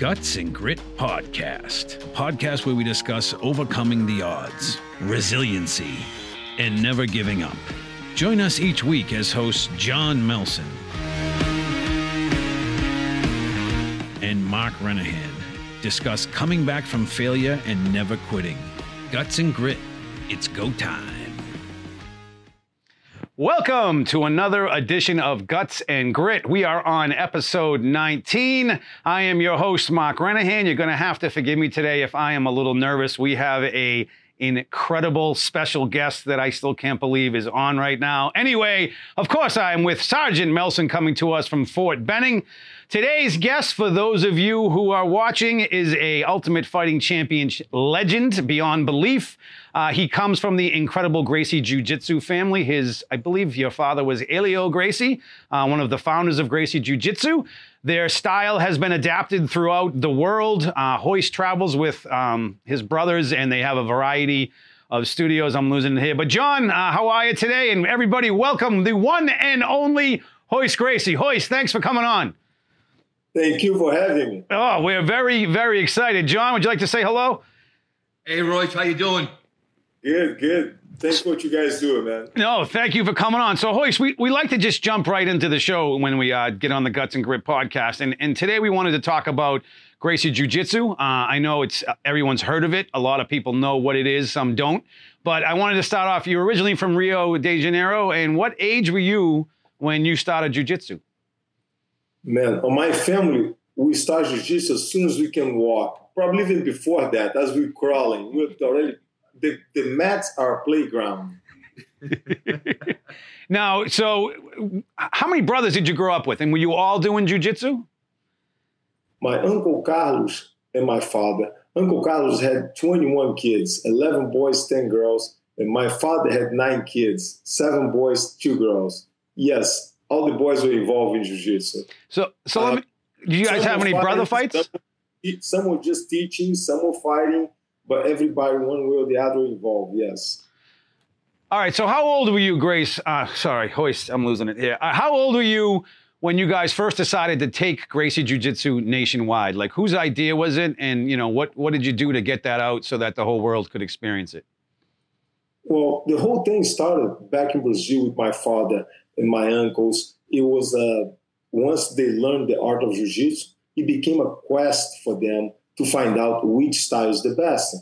Guts and Grit Podcast, a podcast where we discuss overcoming the odds, resiliency, and never giving up. Join us each week as hosts John Melson and Mark Renahan discuss coming back from failure and never quitting. Guts and Grit, it's go time. Welcome to another edition of Guts and Grit. We are on episode 19. I am your host, Mark Renahan. You're going to have to forgive me today if I am a little nervous. We have a incredible special guest that I still can't believe is on right now. Anyway, of course, I am with Sergeant Melson coming to us from Fort Benning. Today's guest, for those of you who are watching, is a Ultimate Fighting Champion legend beyond belief. Uh, he comes from the incredible Gracie Jiu Jitsu family. His, I believe, your father was Helio Gracie, uh, one of the founders of Gracie Jiu Jitsu. Their style has been adapted throughout the world. Uh, Royce travels with um, his brothers, and they have a variety of studios. I'm losing it here. But, John, uh, how are you today? And everybody, welcome the one and only Hoist Gracie. Hoist, thanks for coming on. Thank you for having me. Oh, we're very, very excited. John, would you like to say hello? Hey, Royce, how you doing? Good, good. Thanks for what you guys do, man. No, thank you for coming on. So, Royce, we, we like to just jump right into the show when we uh, get on the Guts and Grit podcast. And, and today we wanted to talk about Gracie Jiu Jitsu. Uh, I know it's uh, everyone's heard of it. A lot of people know what it is, some don't. But I wanted to start off. You're originally from Rio de Janeiro. And what age were you when you started Jiu Jitsu? Man, on my family, we start jiu-jitsu as soon as we can walk. Probably even before that, as we're crawling. We're already the, the mats are playground. now, so how many brothers did you grow up with? And were you all doing jujitsu? My uncle Carlos and my father. Uncle Carlos had 21 kids, 11 boys, 10 girls. And my father had nine kids, seven boys, two girls. Yes, all the boys were involved in jiu-jitsu. So, so uh, me, do you guys have any brother fights? Some, some were just teaching, some were fighting, but everybody, one way or the other, involved. Yes. All right. So, how old were you, Grace? Uh, sorry, hoist. I'm losing it here. Uh, how old were you when you guys first decided to take Gracie Jiu Jitsu nationwide? Like, whose idea was it? And you know, what what did you do to get that out so that the whole world could experience it? Well, the whole thing started back in Brazil with my father and my uncles. It was uh, once they learned the art of jiu-jitsu, it became a quest for them to find out which style is the best.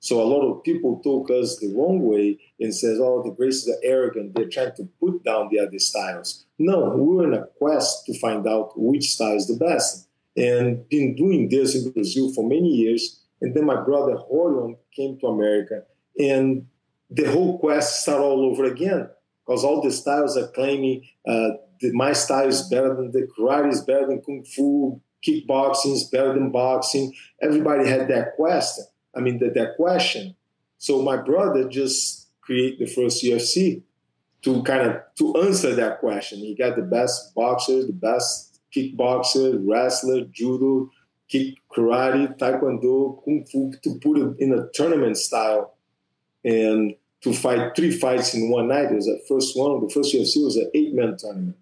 So a lot of people took us the wrong way and says, "Oh, the Gracies are arrogant. They're trying to put down the other styles." No, we were in a quest to find out which style is the best, and been doing this in Brazil for many years. And then my brother Rorion came to America, and the whole quest started all over again because all the styles are claiming uh, my style is better than the karate is better than kung fu, kickboxing is better than boxing. Everybody had that question. I mean, that, that question. So my brother just created the first UFC to kind of to answer that question. He got the best boxers, the best kickboxer, wrestler, judo, kick, karate, taekwondo, kung fu to put it in a tournament style. And to fight three fights in one night. It was the first one. The first UFC was an eight man tournament.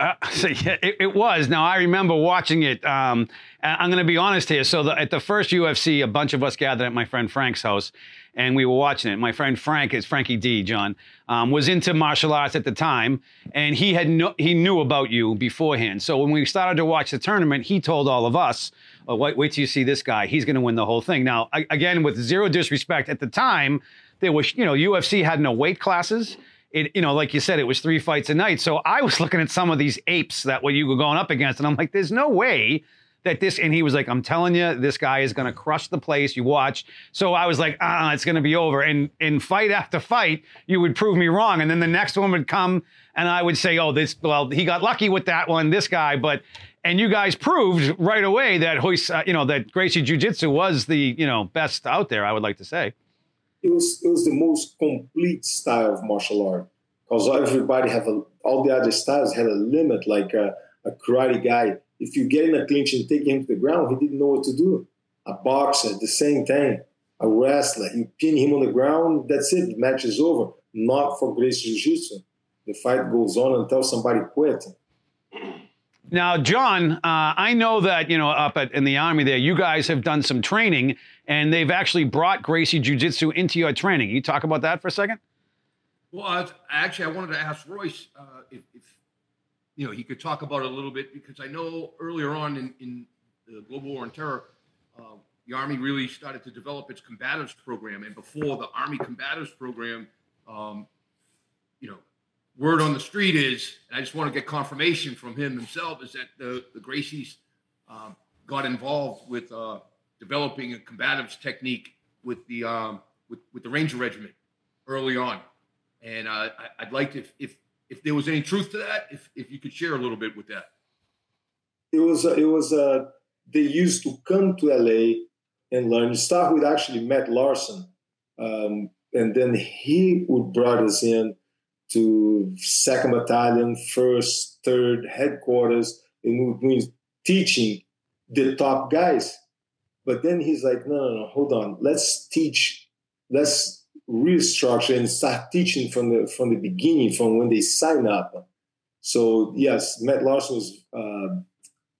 Uh, so yeah, it, it, was. Now I remember watching it. Um, I'm going to be honest here. So the, at the first UFC, a bunch of us gathered at my friend Frank's house, and we were watching it. My friend Frank is Frankie D. John um, was into martial arts at the time, and he had no, he knew about you beforehand. So when we started to watch the tournament, he told all of us, oh, "Wait, wait till you see this guy. He's going to win the whole thing." Now, I, again, with zero disrespect, at the time there was, you know, UFC had no weight classes. It, you know, like you said, it was three fights a night. So I was looking at some of these apes that what you were going up against, and I'm like, there's no way that this. And he was like, I'm telling you, this guy is going to crush the place. You watch. So I was like, ah, it's going to be over. And in fight after fight, you would prove me wrong. And then the next one would come, and I would say, oh, this. Well, he got lucky with that one. This guy, but. And you guys proved right away that Hoist, uh, you know, that Gracie Jiu Jitsu was the, you know, best out there. I would like to say it was it was the most complete style of martial art because everybody have a, all the other styles had a limit. Like a, a, karate guy, if you get in a clinch and take him to the ground, he didn't know what to do. A boxer, the same thing. A wrestler, you pin him on the ground, that's it. The match is over. Not for Gracie Jiu Jitsu. The fight goes on until somebody quit. Now, John, uh, I know that you know up at, in the army there, you guys have done some training, and they've actually brought Gracie Jiu Jitsu into your training. Can you talk about that for a second? Well, uh, actually, I wanted to ask Royce uh, if, if, you know he could talk about it a little bit because I know earlier on in, in the global war on terror, uh, the Army really started to develop its combatives program, and before the Army combatives program, um, you know, word on the street is, and I just want to get confirmation from him himself, is that the, the Gracies um, got involved with uh, developing a combatives technique with the um, with, with the Ranger Regiment early on. And uh, I, would like to, if, if if there was any truth to that, if if you could share a little bit with that. It was it was uh, they used to come to LA and learn. Start with actually Matt Larsen, um, and then he would brought us in to second battalion, first, third headquarters, and we were teaching the top guys. But then he's like, no, no, no, hold on. Let's teach, let's restructure and start teaching from the from the beginning, from when they sign up. So yes, Matt Larsen was uh,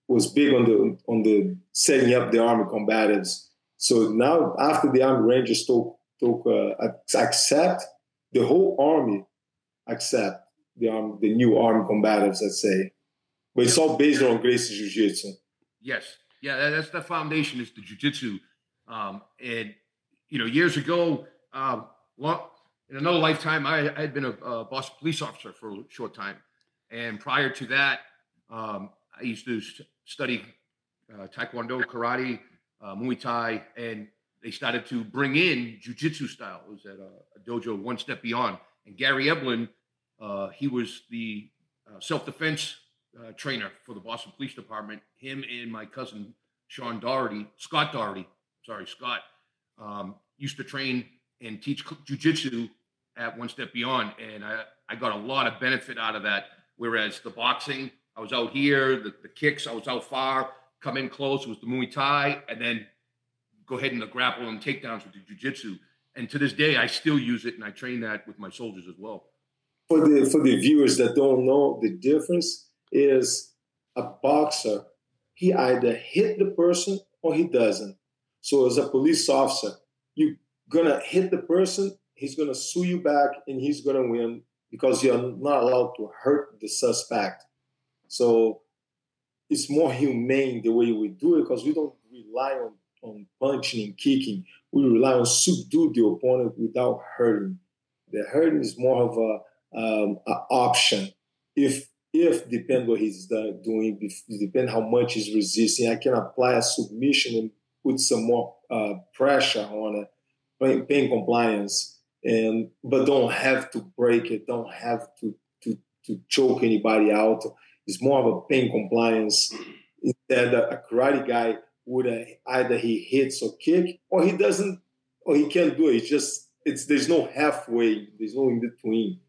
was big on the on the setting up the army combatives. So now after the Army Rangers took took uh, accept the whole army accept the arm, the new armed combatives, let's say. But it's all based on Gracie Jiu-Jitsu. Yes. Yeah, that's the foundation is the Jiu-Jitsu. Um, and, you know, years ago, um, long, in another lifetime, I, I had been a, a, Boston police officer for a short time. And prior to that, um, I used to st- study uh, Taekwondo, karate, uh, Muay Thai, and they started to bring in Jiu-Jitsu style. It was at a, a dojo one step beyond. And Gary Eblin he was the uh, self-defense uh, trainer for the Boston Police Department. Him and my cousin Sean Doherty, Scott Doherty, sorry, Scott, um, used to train and teach jujitsu at One Step Beyond, and I, I got a lot of benefit out of that. Whereas the boxing, I was out here, the, the kicks, I was out far, come in close, was the Muay Thai, and then go ahead and the grapple and takedowns with the jujitsu. And to this day, I still use it, and I train that with my soldiers as well for the for the viewers that don't know the difference is a boxer he either hit the person or he doesn't. So as a police officer you're gonna hit the person he's gonna sue you back and he's gonna win because you're not allowed to hurt the suspect. So it's more humane the way we do it because we don't rely on, on punching and kicking. We rely on subdue the opponent without hurting. The hurting is more of a um, option. If if depend what he's doing, depend how much he's resisting, I can apply a submission and put some more uh, pressure on it, pain compliance, and but don't have to break it, don't have to to to choke anybody out. It's more of a pain compliance. Instead, a karate guy would either he hits or kick, or he doesn't, or he can't do it. It's just it's there's no halfway, there's no in between.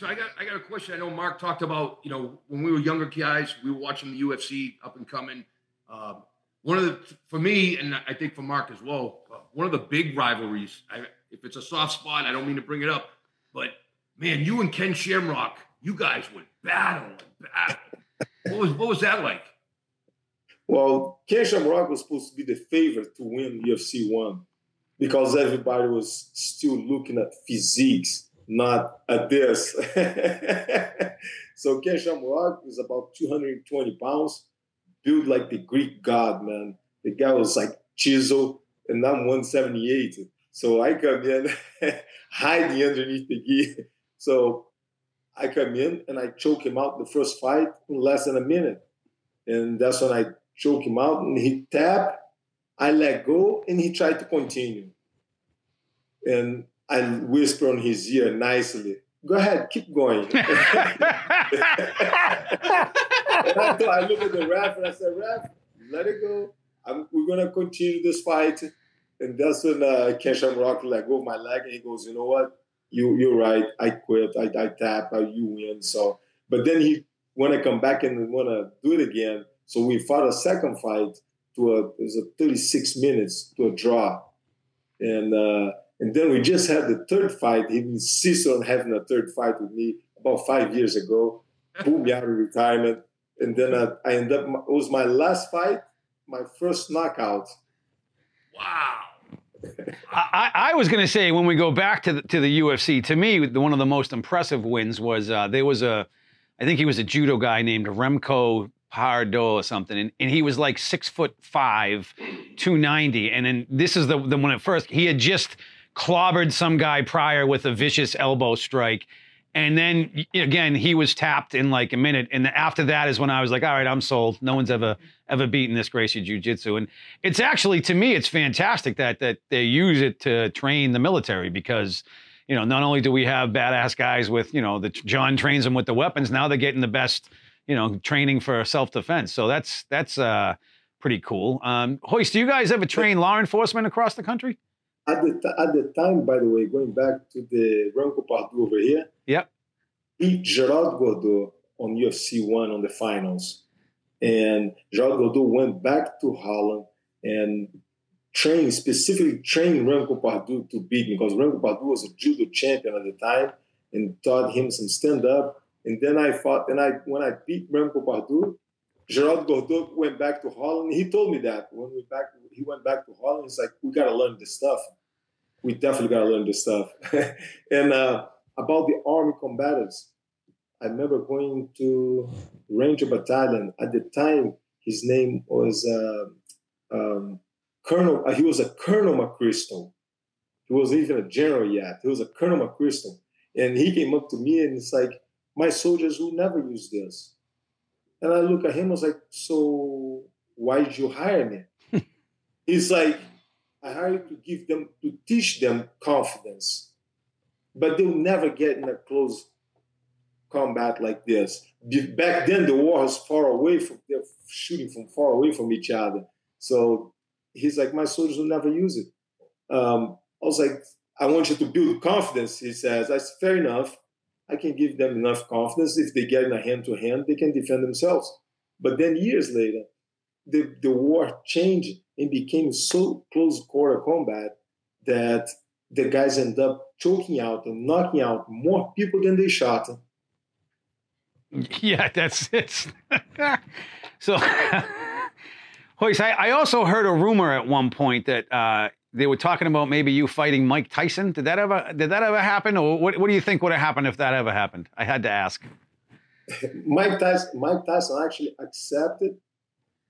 So I got I got a question. I know Mark talked about you know when we were younger guys, we were watching the UFC up and coming. Um, one of the for me, and I think for Mark as well, uh, one of the big rivalries. I, if it's a soft spot, I don't mean to bring it up, but man, you and Ken Shamrock, you guys would battle and battle. what was what was that like? Well, Ken Shamrock was supposed to be the favorite to win UFC one because everybody was still looking at physiques not at this. so Ken Shamrock is about 220 pounds, built like the Greek god, man. The guy was like chisel, and I'm 178. So I come in hiding underneath the gi. So I come in and I choke him out the first fight in less than a minute. And that's when I choke him out and he tap, I let go, and he tried to continue. And I whisper on his ear nicely, go ahead, keep going. I look at the ref and I said, ref, let it go. I'm, we're going to continue this fight. And that's when uh, Ken Shamrock let go of my leg and he goes, you know what? You, you're right. I quit. I, I tap. I, you win. So, but then he want to come back and want to do it again. So we fought a second fight to a, it was a 36 minutes to a draw. And, uh, and then we just had the third fight. He insisted on having a third fight with me about five years ago. pulled me out of retirement. And then uh, I ended up, it was my last fight, my first knockout. Wow. I, I, was going to say when we go back to the, to the UFC, to me, one of the most impressive wins was uh, there was a, I think he was a judo guy named Remco Pardoel or something, and, and he was like six foot five, 290. And then this is the, the one at first, he had just clobbered some guy prior with a vicious elbow strike. And then again, he was tapped in like a minute. And after that is when I was like, all right, I'm sold. No one's ever ever beaten this Gracie Jiu Jitsu. And it's actually to me, it's fantastic that that they use it to train the military because, you know, not only do we have badass guys with, you know, the John trains them with the weapons, now they're getting the best, you know, training for self-defense. So that's that's uh pretty cool. Um Royce, do you guys ever train law enforcement across the country? At the, at the time, by the way, going back to the Remco Pardoel over here, yep. beat Gerald Gordeau on UFC 1 on the finals. And Gerard Gordeau went back to Holland and trained, specifically trained Remco Pardoel to beat me because Remco Pardoel was a judo champion at the time and taught him some stand up. And then I fought, and I when I beat Remco Pardoel, Gerard Gordeau went back to Holland. He told me that when we back, he went back to Holland. He's like, "We got to learn this stuff. We definitely got to learn this stuff." and uh, about the army combatants, I remember going to Ranger Battalion. At the time, his name was uh, um, Colonel. Uh, he was a Colonel McChrystal. He wasn't even a general yet. He was a Colonel McChrystal, and he came up to me and it's like, "My soldiers will never use this." And I look at him, I was like, so why did you hire me? He's like, I hired to give them, to teach them confidence. But they'll never get in a close combat like this. Back then, the war was far away from, they're shooting from far away from each other. So he's like, my soldiers will never use it. Um, I was like, I want you to build confidence, he says. Said, fair enough. I can give them enough confidence. If they get in a hand to hand, they can defend themselves. But then years later, the, the war changed and became so close quarter combat that the guys end up choking out and knocking out more people than they shot. Yeah, that's it. so, Royce, I, I also heard a rumor at one point that uh, they were talking about maybe you fighting Mike Tyson. Did that ever did that ever happen, or what? What do you think would have happened if that ever happened? I had to ask. Mike Tyson, Mike Tyson actually accepted,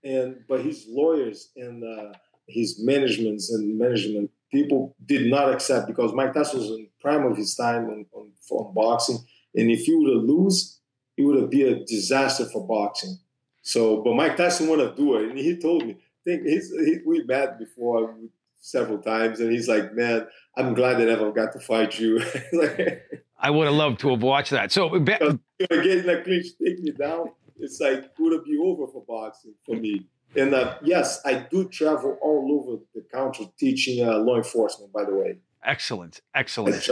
and but his lawyers and uh, his managements and management people did not accept because Mike Tyson was in prime of his time on, on, on boxing, and if he would have lose, it would have been a disaster for boxing. So, but Mike Tyson wanted to do it, and he told me. I think he's, he, we met before several times, and he's like, "Man, I'm glad that I never got to fight you." I would have loved to have watched that. So be- getting a clinch, take me down. It's like would have be over for boxing for me. And uh, yes, I do travel all over the country teaching uh, law enforcement. By the way, excellent, excellent.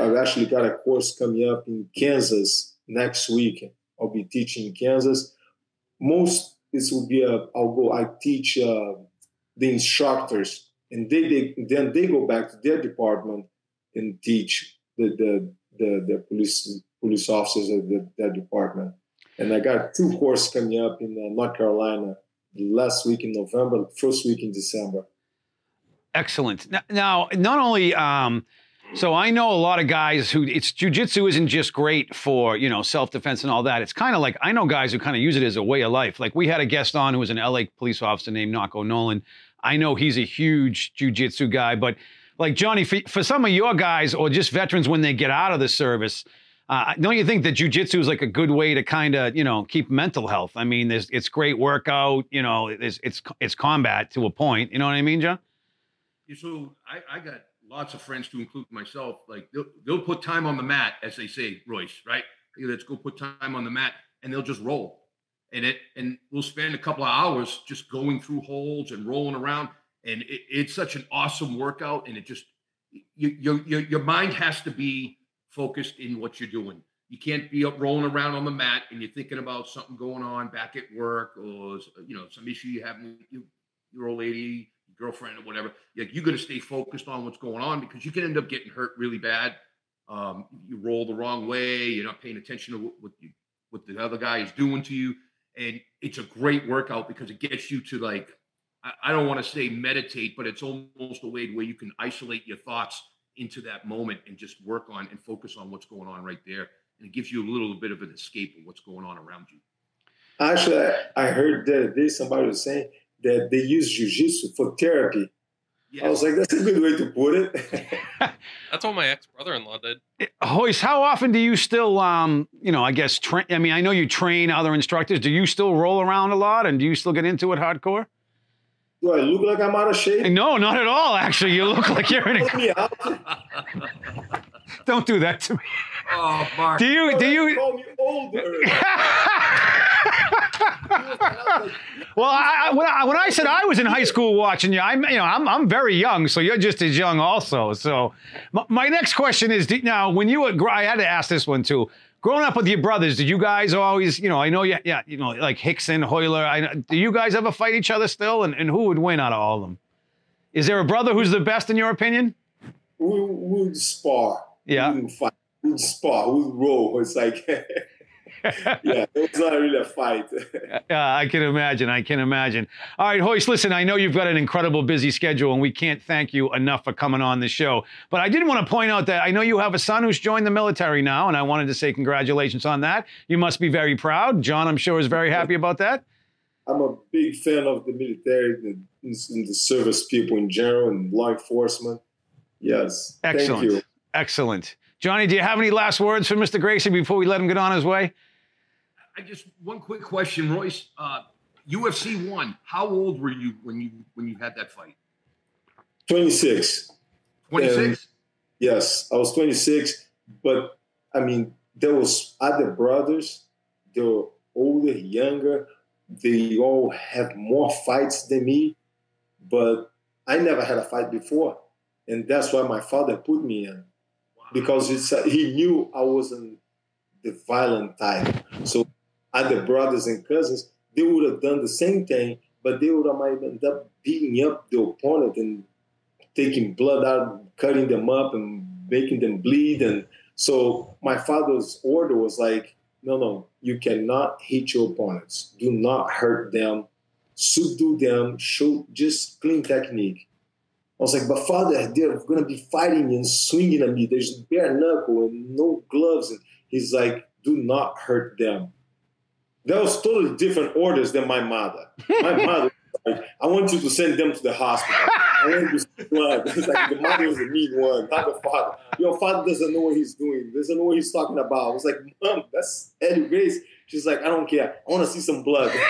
I've actually got a course coming up in Kansas next week. I'll be teaching in Kansas. Most this will be a. I'll go. I teach uh, the instructors and they, they then they go back to their department and teach the the the, the police police officers of the, that department. And I got two courses coming up in uh, North Carolina last week in November, first week in December. Excellent. Now, not only um, so I know a lot of guys who it's jujitsu isn't just great for you know self defense and all that. It's kind of like I know guys who kind of use it as a way of life. Like we had a guest on who was an LA police officer named Nako Nolan, I know he's a huge jujitsu guy, but like Johnny, for, for, some of your guys or just veterans when they get out of the service, uh, don't you think that jujitsu is like a good way to kind of you know keep mental health? I mean, it's great workout, you know, it's it's it's combat to a point. You know what I mean, John? So I, I got lots of friends to include myself. Like they'll, they'll put time on the mat, as they say, Royce. Right? Let's go put time on the mat, and they'll just roll and it and we'll spend a couple of hours just going through holds and rolling around and it, it's such an awesome workout and it just you, your, your your mind has to be focused in what you're doing. You can't be up rolling around on the mat and you're thinking about something going on back at work or you know some issue you have with you, your old lady girlfriend or whatever. Like you got to stay focused on what's going on because you can end up getting hurt really bad. Um, you roll the wrong way you're not paying attention to what, what you what the other guy is doing to you, and it's a great workout because it gets you to like I, I don't want to say meditate, but it's almost a way where you can isolate your thoughts into that moment and just work on and focus on what's going on right there, and it gives you a little bit of an escape of what's going on around you. Actually, I heard that day somebody was saying that they use jujitsu for therapy. Yes. I was like, that's a good way to put it. that's what my ex brother in law did. Hoist, how often do you still, um, you know, I guess, train? I mean, I know you train other instructors. Do you still roll around a lot and do you still get into it hardcore? Do I look like I'm out of shape? No, not at all. Actually, you look like you're in a. Don't do that to me. Oh, Mark. Do you? Do you? Call me older. well, I, when, I, when I said I was in high school watching you, I'm you know I'm I'm very young, so you're just as young also. So my, my next question is now when you were I had to ask this one too. Growing up with your brothers, did you guys always, you know, I know, yeah, yeah, you know, like Rickson, Royler. I, do you guys ever fight each other still? And, and who would win out of all of them? Is there a brother who's the best in your opinion? We would spar. Yeah. We would fight. We would spar. We would roll. It's like yeah, it was not really a fight. yeah, I can imagine. I can imagine. All right, Hoist, listen, I know you've got an incredible busy schedule, and we can't thank you enough for coming on the show. But I did want to point out that I know you have a son who's joined the military now, and I wanted to say congratulations on that. You must be very proud. John, I'm sure, is very happy about that. I'm a big fan of the military and the service people in general and law enforcement. Yes. Excellent. Thank you. Excellent. Johnny, do you have any last words for Mr. Gracie before we let him get on his way? I just one quick question, Royce. Uh, UFC one. How old were you when you when you had that fight? Twenty six. Twenty six. Yes, I was twenty six. But I mean, there was other brothers. They were older, younger. They all have more fights than me, but I never had a fight before, and that's why my father put me in because it's, uh, he knew I wasn't the violent type. So other brothers and cousins, they would have done the same thing, but they would have might end up beating up the opponent and taking blood out, cutting them up and making them bleed. And so my father's order was like, no, no, you cannot hit your opponents. Do not hurt them. Subdue them. Show just clean technique. I was like, but father, they're to be fighting and swinging at me. There's bare knuckle and no gloves. And he's like, do not hurt them that was totally different orders than my mother. My mother, like, I want you to send them to the hospital. I want you to blood. It's like the mother was the mean one, not the father. Your father doesn't know what he's doing. Doesn't know what he's talking about. I was like, Mom, that's Eddie Grace. She's like, I don't care. I want to see some blood.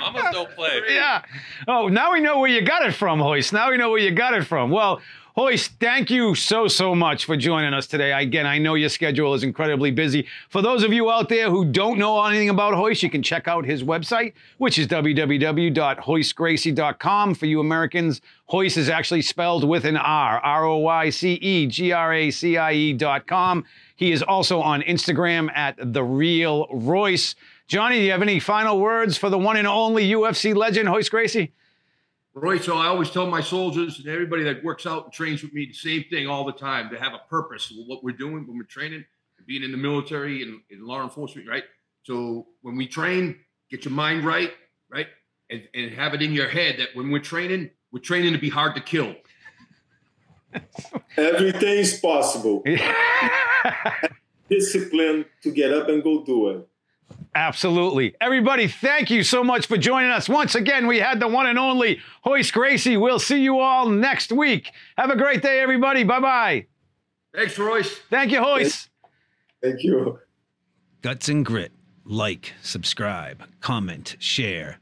Mamas don't play. Yeah. Oh, now we know where you got it from, Hoist. Now we know where you got it from. Well, Hoist, thank you so, so much for joining us today. Again, I know your schedule is incredibly busy. For those of you out there who don't know anything about Hoist, you can check out his website, which is www.hoistgracie.com. For you Americans, Hoist is actually spelled with an R, R O Y C E G R A C I E.com. He is also on Instagram at The Real Royce. Johnny, do you have any final words for the one and only UFC legend, Hoist Gracie? Roy, so I always tell my soldiers and everybody that works out and trains with me the same thing all the time to have a purpose of what we're doing when we're training, being in the military and in law enforcement, right? So when we train, get your mind right, right? And, and have it in your head that when we're training, we're training to be hard to kill. Everything's possible. Discipline to get up and go do it. Absolutely. Everybody, thank you so much for joining us. Once again, we had the one and only Hoist Gracie. We'll see you all next week. Have a great day, everybody. Bye bye. Thanks, Royce. Thank you, Hoist. Thank you. Guts and Grit. Like, subscribe, comment, share.